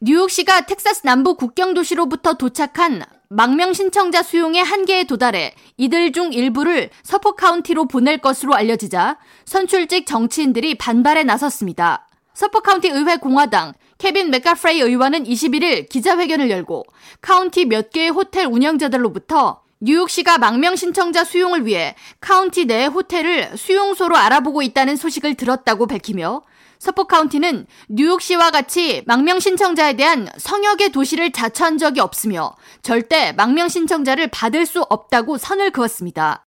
뉴욕시가 텍사스 남부 국경 도시로부터 도착한 망명 신청자 수용의 한계에 도달해 이들 중 일부를 서폭 카운티로 보낼 것으로 알려지자 선출직 정치인들이 반발에 나섰습니다. 서폭 카운티 의회 공화당 케빈 맥카프레이 의원은 21일 기자회견을 열고 카운티 몇 개의 호텔 운영자들로부터 뉴욕시가 망명 신청자 수용을 위해 카운티 내 호텔을 수용소로 알아보고 있다는 소식을 들었다고 밝히며 서포 카운티는 뉴욕시와 같이 망명 신청자에 대한 성역의 도시를 자처한 적이 없으며 절대 망명 신청자를 받을 수 없다고 선을 그었습니다.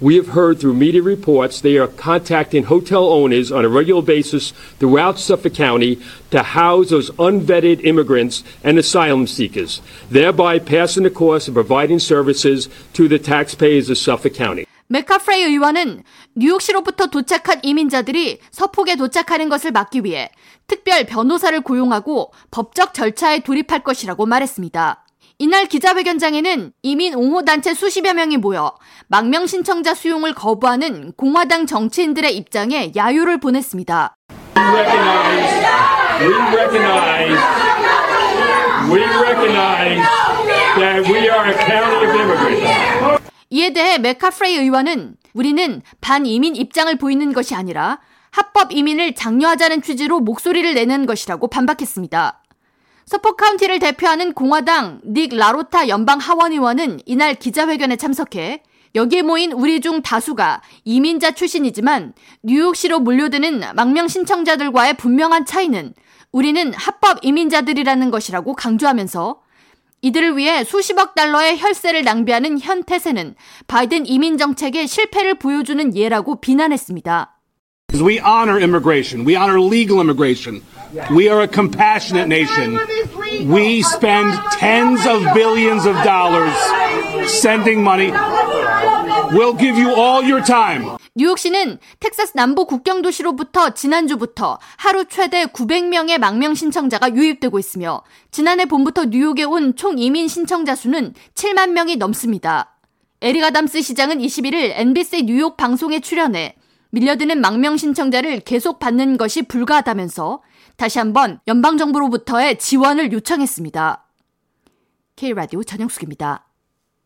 We have heard through media reports they are contacting hotel owners on a regular basis throughout Suffolk County to house those unvetted immigrants and asylum seekers, thereby passing the cost of providing services to the taxpayers of Suffolk County. 메카프레이 의원은 뉴욕시로부터 도착한 이민자들이 서폭에 도착하는 것을 막기 위해 특별 변호사를 고용하고 법적 절차에 돌입할 것이라고 말했습니다. 이날 기자회견장에는 이민 옹호 단체 수십여 명이 모여 망명 신청자 수용을 거부하는 공화당 정치인들의 입장에 야유를 보냈습니다. We recognize, we recognize, we recognize that we are a county of immigrants. 이에 대해 맥카프레이 의원은 우리는 반이민 입장을 보이는 것이 아니라 합법 이민을 장려하자는 취지로 목소리를 내는 것이라고 반박했습니다. 서폭 카운티를 대표하는 공화당 닉 라로타 연방 하원 의원은 이날 기자회견에 참석해 여기에 모인 우리 중 다수가 이민자 출신이지만 뉴욕시로 몰려드는 망명 신청자들과의 분명한 차이는 우리는 합법 이민자들이라는 것이라고 강조하면서 이들을 위해 수십억 달러의 혈세를 낭비하는 현 태세는 바이든 이민 정책의 실패를 보여주는 예라고 비난했습니다. We honor immigration. We honor legal immigration. We are a compassionate nation. We spend tens of billions of dollars sending money. We'll give you all your time. 뉴욕시는 텍사스 남부 국경 도시로부터 지난주부터 하루 최대 900명의 망명 신청자가 유입되고 있으며 지난해 봄부터 뉴욕에 온 총 이민 신청자 수는 7만 명이 넘습니다. 에릭 아담스 시장은 21일 NBC 뉴욕 방송에 출연해 밀려드는 망명 신청자를 계속 받는 것이 불가하다면서 다시 한번 연방정부로부터의 지원을 요청했습니다. K라디오 전영숙입니다.